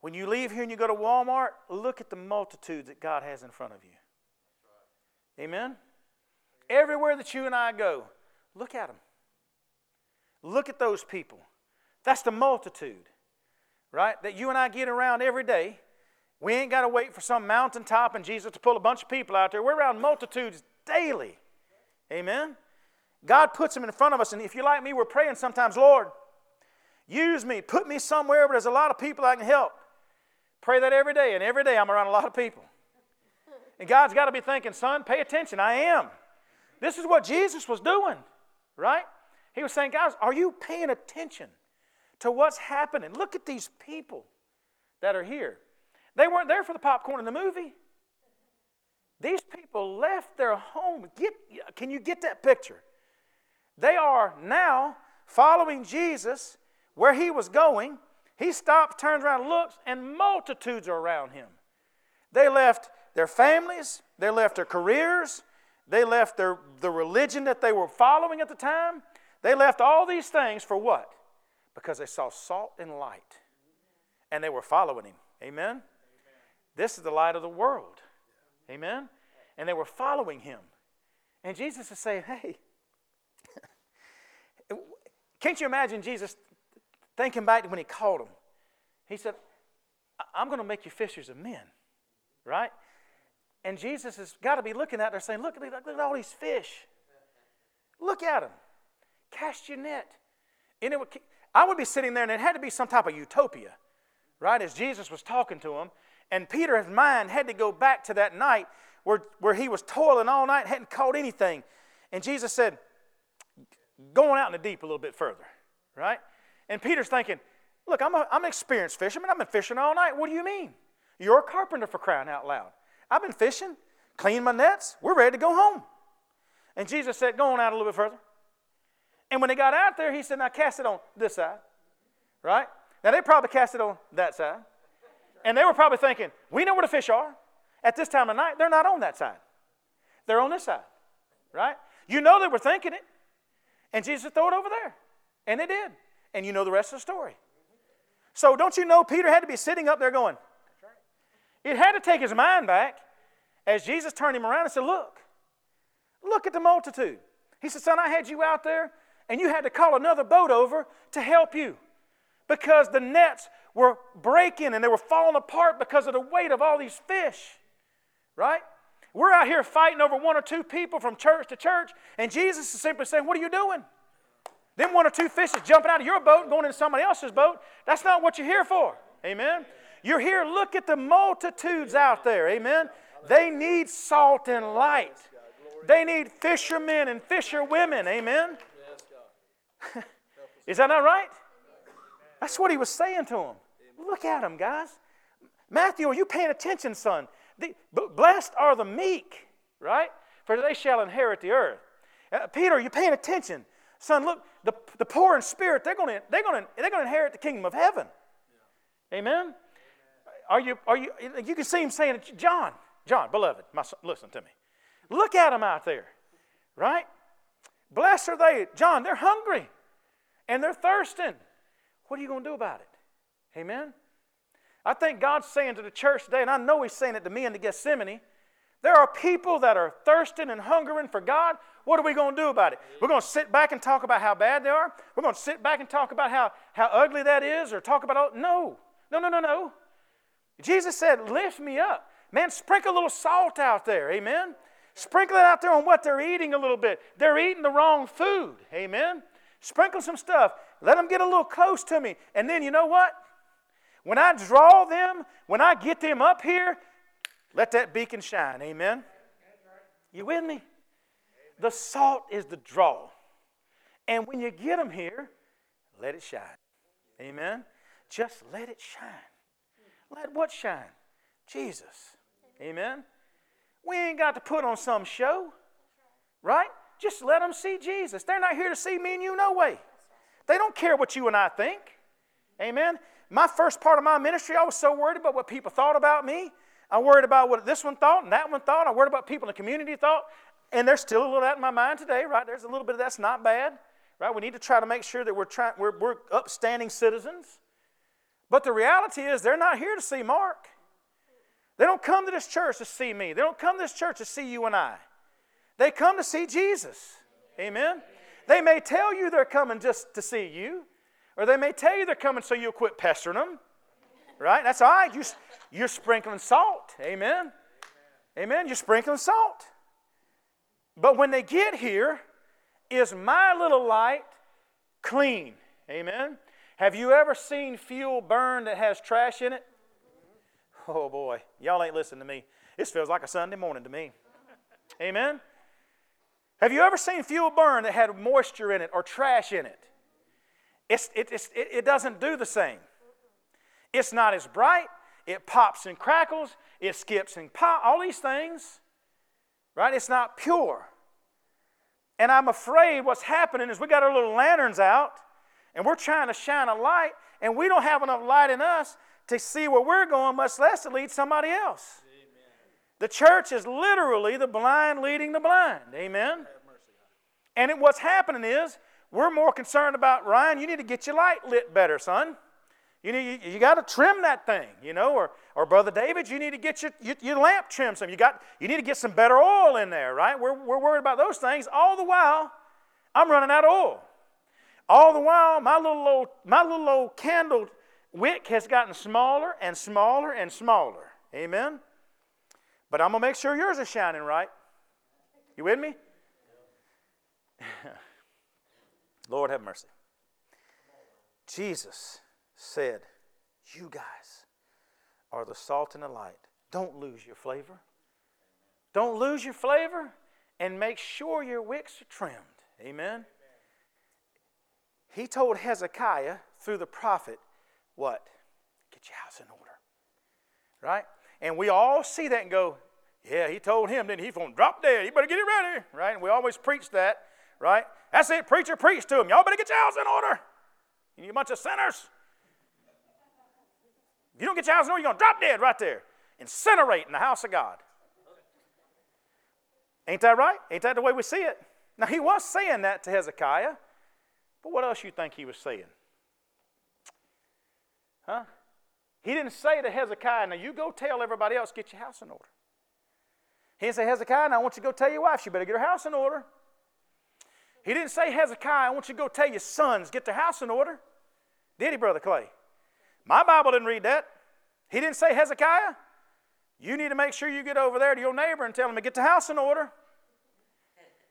When you leave here and you go to Walmart, look at the multitudes that God has in front of you. Amen? Everywhere that you and I go, look at them. Look at those people. That's the multitude, right? That you and I get around every day. We ain't got to wait for some mountaintop and Jesus to pull a bunch of people out there. We're around multitudes daily. Amen? God puts them in front of us. And if you're like me, we're praying sometimes, Lord, use me, put me somewhere where there's a lot of people I can help. Pray that every day, and every day I'm around a lot of people. And God's got to be thinking, son, pay attention. I am. This is what Jesus was doing, right? He was saying, guys, are you paying attention to what's happening? Look at these people that are here. They weren't there for the popcorn in the movie. These people left their home. Get, can you get that picture? They are now following Jesus where he was going he stops, turns around, looks, and multitudes are around him. They left their families, they left their careers, they left their, the religion that they were following at the time. They left all these things for what? Because they saw salt and light. And they were following him. Amen? This is the light of the world. Amen? And they were following him. And Jesus is saying, hey, can't you imagine Jesus Thinking back when he called them, he said, I'm going to make you fishers of men, right? And Jesus has got to be looking out there saying, look, look, look at all these fish. Look at them. Cast your net. And it would, I would be sitting there, and it had to be some type of utopia, right? As Jesus was talking to him. And Peter's mind had to go back to that night where, where he was toiling all night, hadn't caught anything. And Jesus said, going out in the deep a little bit further, right? And Peter's thinking, Look, I'm, a, I'm an experienced fisherman. I've been fishing all night. What do you mean? You're a carpenter for crying out loud. I've been fishing, cleaned my nets. We're ready to go home. And Jesus said, Go on out a little bit further. And when they got out there, he said, Now cast it on this side. Right? Now they probably cast it on that side. And they were probably thinking, We know where the fish are. At this time of night, they're not on that side. They're on this side. Right? You know they were thinking it. And Jesus Throw it over there. And they did and you know the rest of the story. So don't you know Peter had to be sitting up there going, it had to take his mind back as Jesus turned him around and said, Look, look at the multitude. He said, Son, I had you out there and you had to call another boat over to help you because the nets were breaking and they were falling apart because of the weight of all these fish. Right? We're out here fighting over one or two people from church to church, and Jesus is simply saying, What are you doing? Them one or two fishes jumping out of your boat and going into somebody else's boat, that's not what you're here for. Amen? You're here, look at the multitudes out there. Amen? They need salt and light. They need fishermen and fisherwomen. Amen? Is that not right? That's what he was saying to them. Look at them, guys. Matthew, are you paying attention, son? The, blessed are the meek, right? For they shall inherit the earth. Uh, Peter, you paying attention? Son, look, the, the poor in spirit, they're going to they're to they're to inherit the kingdom of heaven. Yeah. Amen? Are you are you you can see him saying John, John, beloved, my son, listen to me. Look at them out there. Right? Blessed are they. John, they're hungry and they're thirsting. What are you going to do about it? Amen? I think God's saying to the church today, and I know He's saying it to me in the Gethsemane. There are people that are thirsting and hungering for God. What are we going to do about it? We're going to sit back and talk about how bad they are? We're going to sit back and talk about how, how ugly that is or talk about, oh, no, no, no, no, no. Jesus said, lift me up. Man, sprinkle a little salt out there. Amen. Sprinkle it out there on what they're eating a little bit. They're eating the wrong food. Amen. Sprinkle some stuff. Let them get a little close to me. And then you know what? When I draw them, when I get them up here, let that beacon shine. Amen. You with me? The salt is the draw. And when you get them here, let it shine. Amen. Just let it shine. Let what shine? Jesus. Amen. We ain't got to put on some show, right? Just let them see Jesus. They're not here to see me and you, no way. They don't care what you and I think. Amen. My first part of my ministry, I was so worried about what people thought about me. I worried about what this one thought and that one thought. I worried about people in the community thought. And there's still a little of that in my mind today, right? There's a little bit of that's not bad, right? We need to try to make sure that we're, trying, we're, we're upstanding citizens. But the reality is, they're not here to see Mark. They don't come to this church to see me. They don't come to this church to see you and I. They come to see Jesus. Amen? They may tell you they're coming just to see you, or they may tell you they're coming so you'll quit pestering them. Right? That's all right. You, you're sprinkling salt. Amen? Amen. You're sprinkling salt. But when they get here, is my little light clean? Amen? Have you ever seen fuel burn that has trash in it? Oh boy, y'all ain't listening to me. This feels like a Sunday morning to me. Amen? Have you ever seen fuel burn that had moisture in it or trash in it? It's, it, it's, it, it doesn't do the same. It's not as bright. It pops and crackles. It skips and pop. All these things, right? It's not pure. And I'm afraid what's happening is we got our little lanterns out and we're trying to shine a light and we don't have enough light in us to see where we're going, much less to lead somebody else. The church is literally the blind leading the blind. Amen. And it, what's happening is we're more concerned about Ryan. You need to get your light lit better, son. You need you, you got to trim that thing, you know, or or brother David, you need to get your, your, your lamp trimmed some. You got you need to get some better oil in there, right? We're we're worried about those things. All the while, I'm running out of oil. All the while, my little old my little old candle wick has gotten smaller and smaller and smaller. Amen? But I'm going to make sure yours is shining right. You with me? Lord have mercy. Jesus said, You guys are the salt and the light. Don't lose your flavor. Don't lose your flavor and make sure your wicks are trimmed. Amen? He told Hezekiah through the prophet, what? Get your house in order. Right? And we all see that and go, yeah, he told him, then he's going to drop dead. You better get it ready. Right? And we always preach that. Right? That's it. Preacher, preach to him. Y'all better get your house in order. You need a bunch of sinners. If you don't get your house in order, you're going to drop dead right there. Incinerate in the house of God. Ain't that right? Ain't that the way we see it? Now, he was saying that to Hezekiah, but what else you think he was saying? Huh? He didn't say to Hezekiah, now you go tell everybody else, get your house in order. He didn't say, Hezekiah, now I want you to go tell your wife, she better get her house in order. He didn't say, Hezekiah, I want you to go tell your sons, get their house in order. Did he, Brother Clay? My Bible didn't read that. He didn't say, Hezekiah, you need to make sure you get over there to your neighbor and tell him to get the house in order.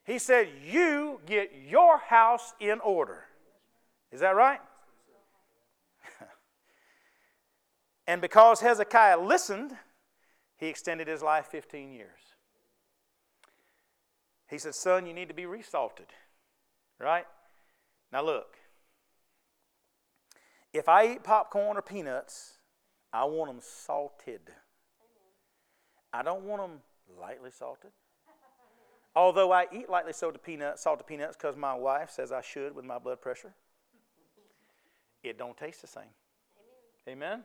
He said, You get your house in order. Is that right? And because Hezekiah listened, he extended his life 15 years. He said, Son, you need to be resalted. Right? Now, look. If I eat popcorn or peanuts, I want them salted. I don't want them lightly salted. Although I eat lightly salted peanuts, salted peanuts because my wife says I should with my blood pressure, it don't taste the same. Amen. Amen?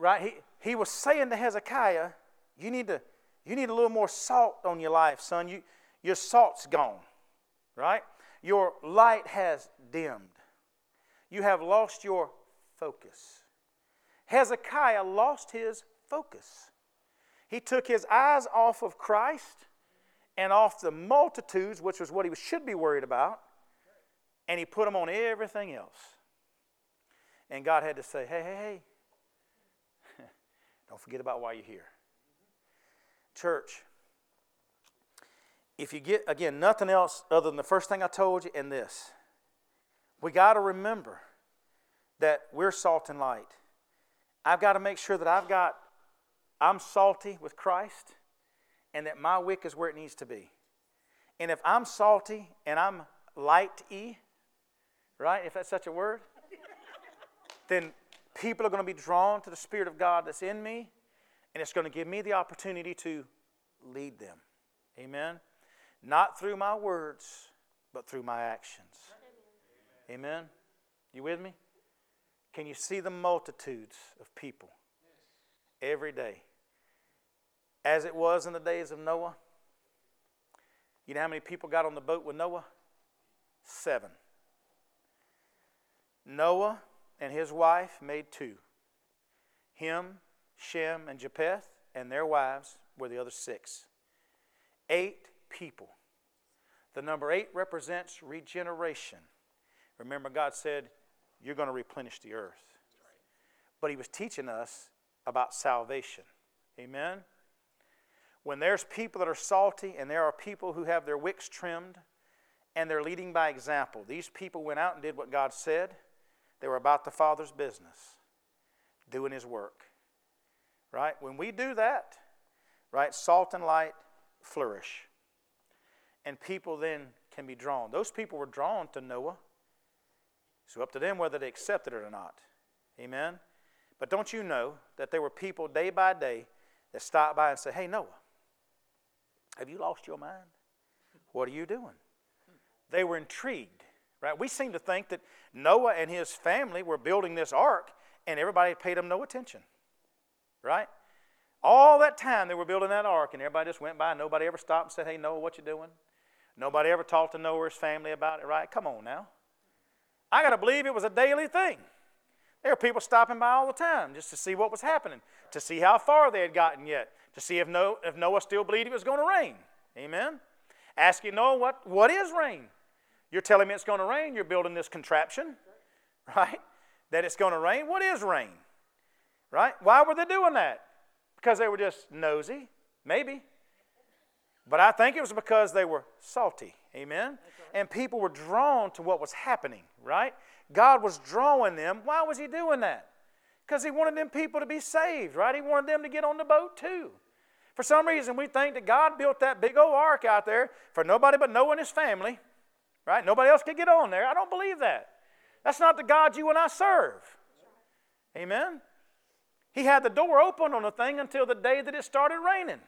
Right? He, he was saying to Hezekiah, you need to you need a little more salt on your life, son. You, your salt's gone, right? Your light has dimmed. You have lost your focus. Hezekiah lost his focus. He took his eyes off of Christ and off the multitudes, which was what he should be worried about, and he put them on everything else. And God had to say, hey, hey, hey, don't forget about why you're here. Church, if you get, again, nothing else other than the first thing I told you and this, we got to remember that we're salt and light. I've got to make sure that I've got, I'm salty with Christ and that my wick is where it needs to be. And if I'm salty and I'm light y, right, if that's such a word, then people are going to be drawn to the Spirit of God that's in me, and it's going to give me the opportunity to lead them. Amen? Not through my words, but through my actions. Amen? You with me? Can you see the multitudes of people every day? As it was in the days of Noah. You know how many people got on the boat with Noah? Seven. Noah and his wife made two. Ham, Shem, and Japheth, and their wives were the other six. Eight people. The number eight represents regeneration. Remember, God said, you're going to replenish the earth. But he was teaching us about salvation. Amen? When there's people that are salty and there are people who have their wicks trimmed and they're leading by example, these people went out and did what God said. They were about the Father's business, doing His work. Right? When we do that, right, salt and light flourish. And people then can be drawn. Those people were drawn to Noah. So up to them whether they accepted it or not. Amen? But don't you know that there were people day by day that stopped by and said, Hey, Noah, have you lost your mind? What are you doing? They were intrigued, right? We seem to think that Noah and his family were building this ark and everybody paid them no attention, right? All that time they were building that ark and everybody just went by. Nobody ever stopped and said, Hey, Noah, what you doing? Nobody ever talked to Noah or his family about it, right? Come on now. I got to believe it was a daily thing. There were people stopping by all the time just to see what was happening, to see how far they had gotten yet, to see if Noah, if Noah still believed it was going to rain. Amen? Asking Noah, what, what is rain? You're telling me it's going to rain. You're building this contraption, right? That it's going to rain. What is rain? Right? Why were they doing that? Because they were just nosy? Maybe. But I think it was because they were salty. Amen? And people were drawn to what was happening, right? God was drawing them. Why was He doing that? Because He wanted them people to be saved, right? He wanted them to get on the boat too. For some reason, we think that God built that big old ark out there for nobody but Noah and his family, right? Nobody else could get on there. I don't believe that. That's not the God you and I serve. Amen? He had the door open on the thing until the day that it started raining,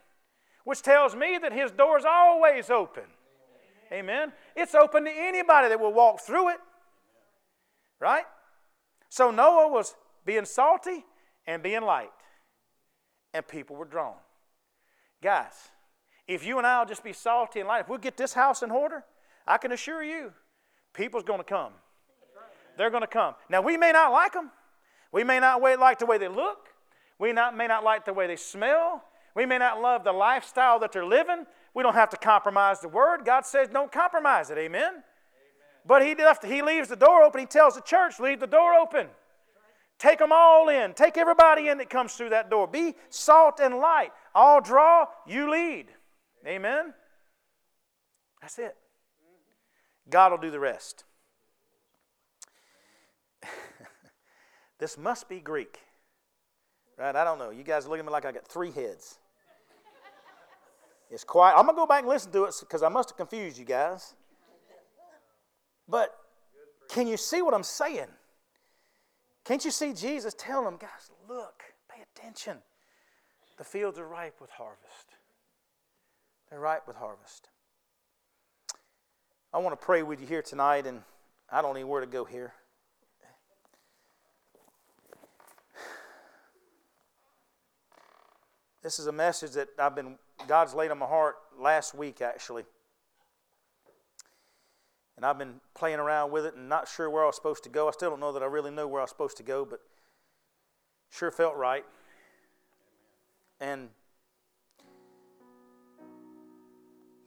which tells me that His door is always open. Amen. It's open to anybody that will walk through it. Right? So Noah was being salty and being light, and people were drawn. Guys, if you and I will just be salty and light, if we'll get this house in order, I can assure you, people's going to come. They're going to come. Now, we may not like them. We may not like the way they look. We not, may not like the way they smell. We may not love the lifestyle that they're living. We don't have to compromise the word. God says don't compromise it. Amen? Amen. But he, left, he leaves the door open. He tells the church, leave the door open. Take them all in. Take everybody in that comes through that door. Be salt and light. All draw, you lead. Amen? That's it. God will do the rest. this must be Greek. Right? I don't know. You guys look at me like I got three heads. It's quiet. I'm going to go back and listen to it because I must have confused you guys. But can you see what I'm saying? Can't you see Jesus telling them, guys, look, pay attention. The fields are ripe with harvest. They're ripe with harvest. I want to pray with you here tonight, and I don't know where to go here. This is a message that I've been, God's laid on my heart last week, actually. And I've been playing around with it and not sure where I was supposed to go. I still don't know that I really know where I was supposed to go, but sure felt right. And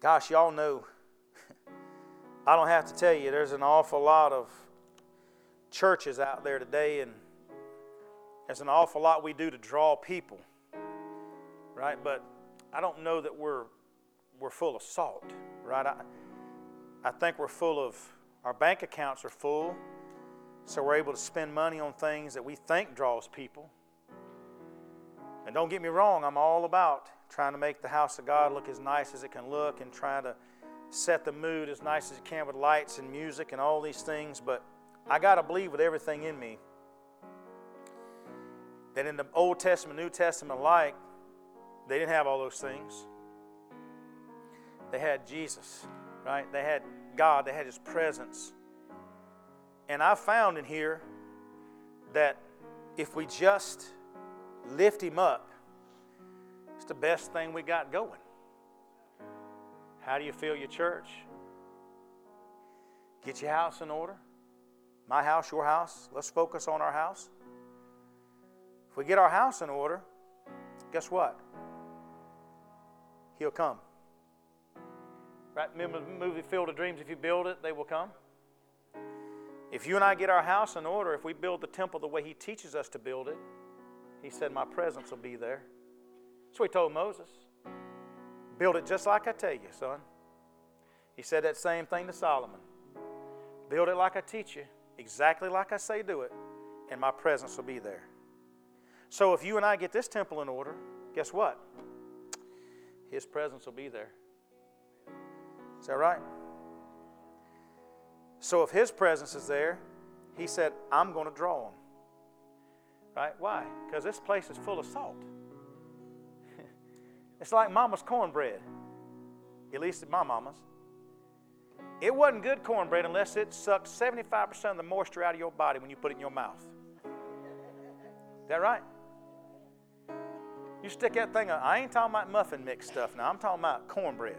gosh, y'all know, I don't have to tell you, there's an awful lot of churches out there today, and there's an awful lot we do to draw people right? But I don't know that we're we're full of salt, right? I, I think we're full of our bank accounts are full, so we're able to spend money on things that we think draws people. And don't get me wrong, I'm all about trying to make the house of God look as nice as it can look and trying to set the mood as nice as it can with lights and music and all these things, but I got to believe with everything in me that in the Old Testament, New Testament alike, they didn't have all those things. They had Jesus, right? They had God, they had His presence. And I found in here that if we just lift Him up, it's the best thing we got going. How do you fill your church? Get your house in order. My house, your house. Let's focus on our house. If we get our house in order, guess what? He'll come. Right? Remember the movie Field of Dreams? If you build it, they will come. If you and I get our house in order, if we build the temple the way He teaches us to build it, He said, My presence will be there. That's what He told Moses. Build it just like I tell you, son. He said that same thing to Solomon. Build it like I teach you, exactly like I say do it, and my presence will be there. So if you and I get this temple in order, guess what? His presence will be there. Is that right? So if His presence is there, He said, I'm going to draw them. Right? Why? Because this place is full of salt. It's like mama's cornbread, at least my mama's. It wasn't good cornbread unless it sucked 75% of the moisture out of your body when you put it in your mouth. Is that right? You stick that thing up. I ain't talking about muffin mix stuff now. I'm talking about cornbread.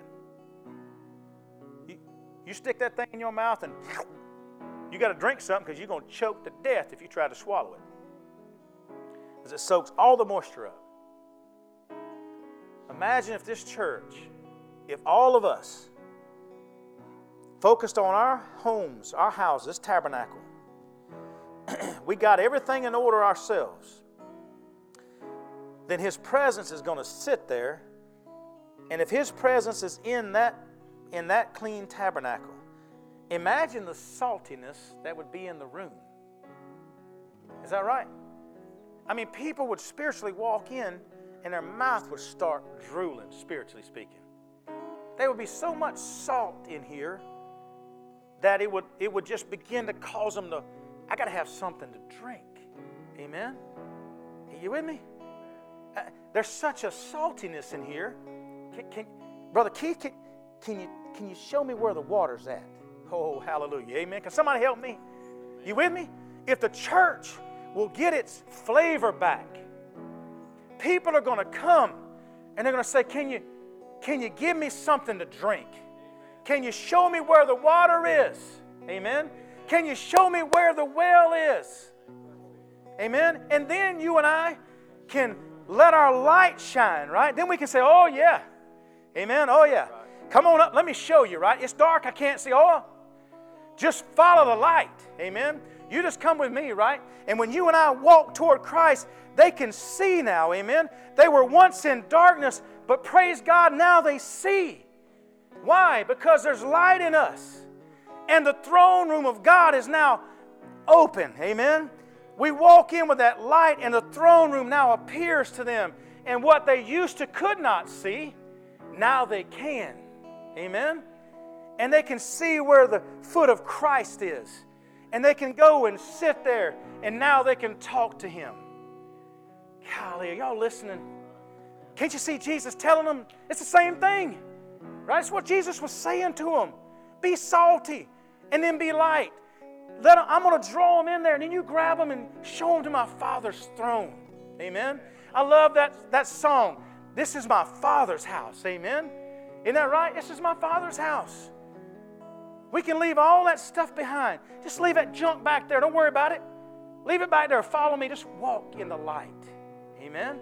You, you stick that thing in your mouth and you got to drink something because you're going to choke to death if you try to swallow it. As it soaks all the moisture up. Imagine if this church, if all of us focused on our homes, our houses, tabernacle, we got everything in order ourselves then His presence is going to sit there. And if His presence is in that, in that clean tabernacle, imagine the saltiness that would be in the room. Is that right? I mean, people would spiritually walk in and their mouth would start drooling, spiritually speaking. There would be so much salt in here that it would, it would just begin to cause them to, I got to have something to drink. Amen? Are you with me? Uh, there's such a saltiness in here. Can, can, Brother Keith, can, can, you, can you show me where the water's at? Oh, hallelujah. Amen. Can somebody help me? You with me? If the church will get its flavor back, people are going to come and they're going to say, Can you, can you give me something to drink? Can you show me where the water is? Amen. Can you show me where the well is? Amen. And then you and I can let our light shine, right? Then we can say, oh, yeah. Amen. Oh, yeah. Come on up. Let me show you, right? It's dark. I can't see. Oh, just follow the light. Amen. You just come with me, right? And when you and I walk toward Christ, they can see now. Amen. They were once in darkness, but praise God, now they see. Why? Because there's light in us. And the throne room of God is now open. Amen. We walk in with that light, and the throne room now appears to them. And what they used to could not see, now they can. Amen? And they can see where the foot of Christ is. And they can go and sit there, and now they can talk to Him. Golly, are y'all listening?
Can't you see Jesus telling them it's the same thing? Right? It's what Jesus was saying to them. Be salty and then be light. Let them, I'm going to draw them in there, and then you grab them and show them to my Father's throne. Amen. I love that, that song. This is my Father's house. Amen. Isn't that right? This is my Father's house. We can leave all that stuff behind. Just leave that junk back there. Don't worry about it. Leave it back there. Follow me. Just walk in the light. Amen.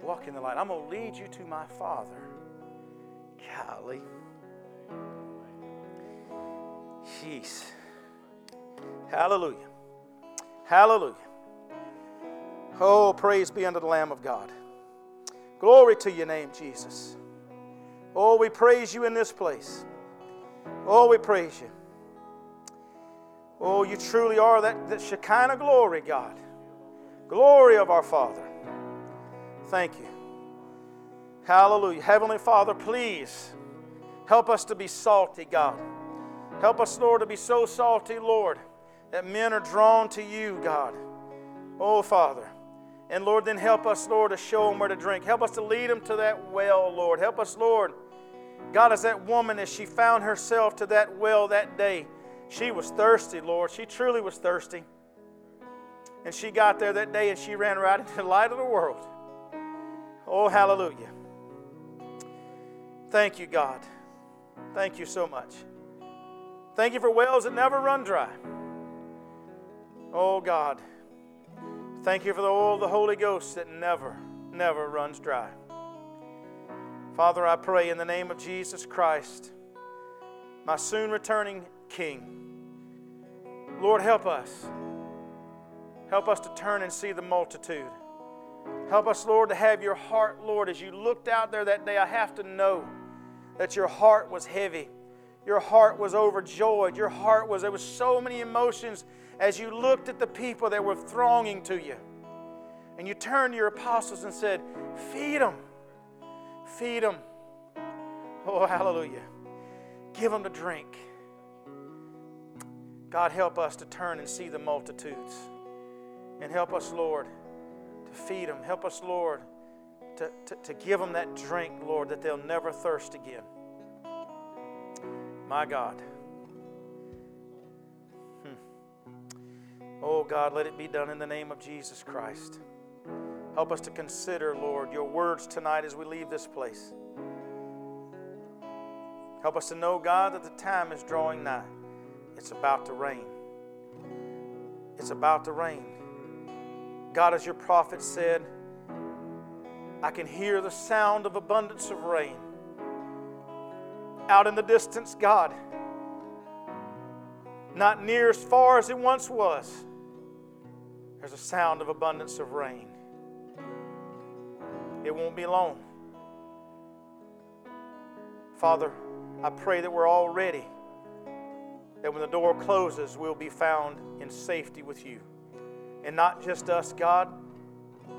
Walk in the light. I'm going to lead you to my Father. Golly. Jeez. Hallelujah. Hallelujah. Oh, praise be unto the Lamb of God. Glory to your name, Jesus. Oh, we praise you in this place. Oh, we praise you. Oh, you truly are that, that Shekinah glory, God. Glory of our Father. Thank you. Hallelujah. Heavenly Father, please help us to be salty, God. Help us, Lord, to be so salty, Lord, that men are drawn to you, God. Oh, Father. And Lord, then help us, Lord, to show them where to drink. Help us to lead them to that well, Lord. Help us, Lord. God, as that woman, as she found herself to that well that day, she was thirsty, Lord. She truly was thirsty. And she got there that day and she ran right into the light of the world. Oh, hallelujah. Thank you, God. Thank you so much. Thank you for wells that never run dry. Oh, God. Thank you for the oil of the Holy Ghost that never, never runs dry. Father, I pray in the name of Jesus Christ, my soon returning King. Lord, help us. Help us to turn and see the multitude. Help us, Lord, to have your heart, Lord, as you looked out there that day. I have to know that your heart was heavy. Your heart was overjoyed. Your heart was, there was so many emotions as you looked at the people that were thronging to you. And you turned to your apostles and said, Feed them. Feed them. Oh, hallelujah. Give them to drink. God, help us to turn and see the multitudes. And help us, Lord, to feed them. Help us, Lord, to, to, to give them that drink, Lord, that they'll never thirst again. My God. Hmm. Oh God, let it be done in the name of Jesus Christ. Help us to consider, Lord, your words tonight as we leave this place. Help us to know, God, that the time is drawing nigh. It's about to rain. It's about to rain. God, as your prophet said, I can hear the sound of abundance of rain. Out in the distance, God, not near as far as it once was there's a sound of abundance of rain. It won't be long. Father, I pray that we're all ready, that when the door closes, we'll be found in safety with you. And not just us, God,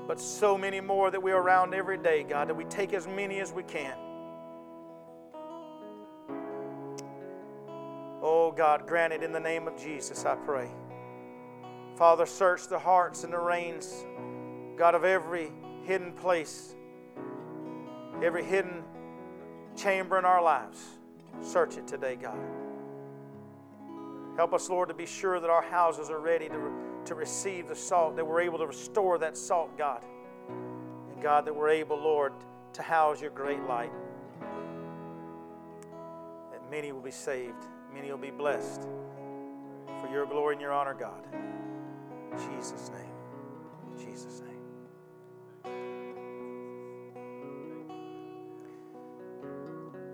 but so many more that we're around every day, God, that we take as many as we can. Oh, God, grant it in the name of Jesus, I pray. Father, search the hearts and the reins, God, of every hidden place, every hidden chamber in our lives. Search it today, God. Help us, Lord, to be sure that our houses are ready to, to receive the salt, that we're able to restore that salt, God. And God, that we're able, Lord, to house your great light. That many will be saved, many will be blessed for your glory and your honor, God. Jesus' name. Jesus' name.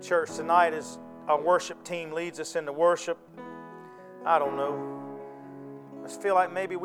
Church, tonight as our worship team leads us into worship, I don't know. I feel like maybe we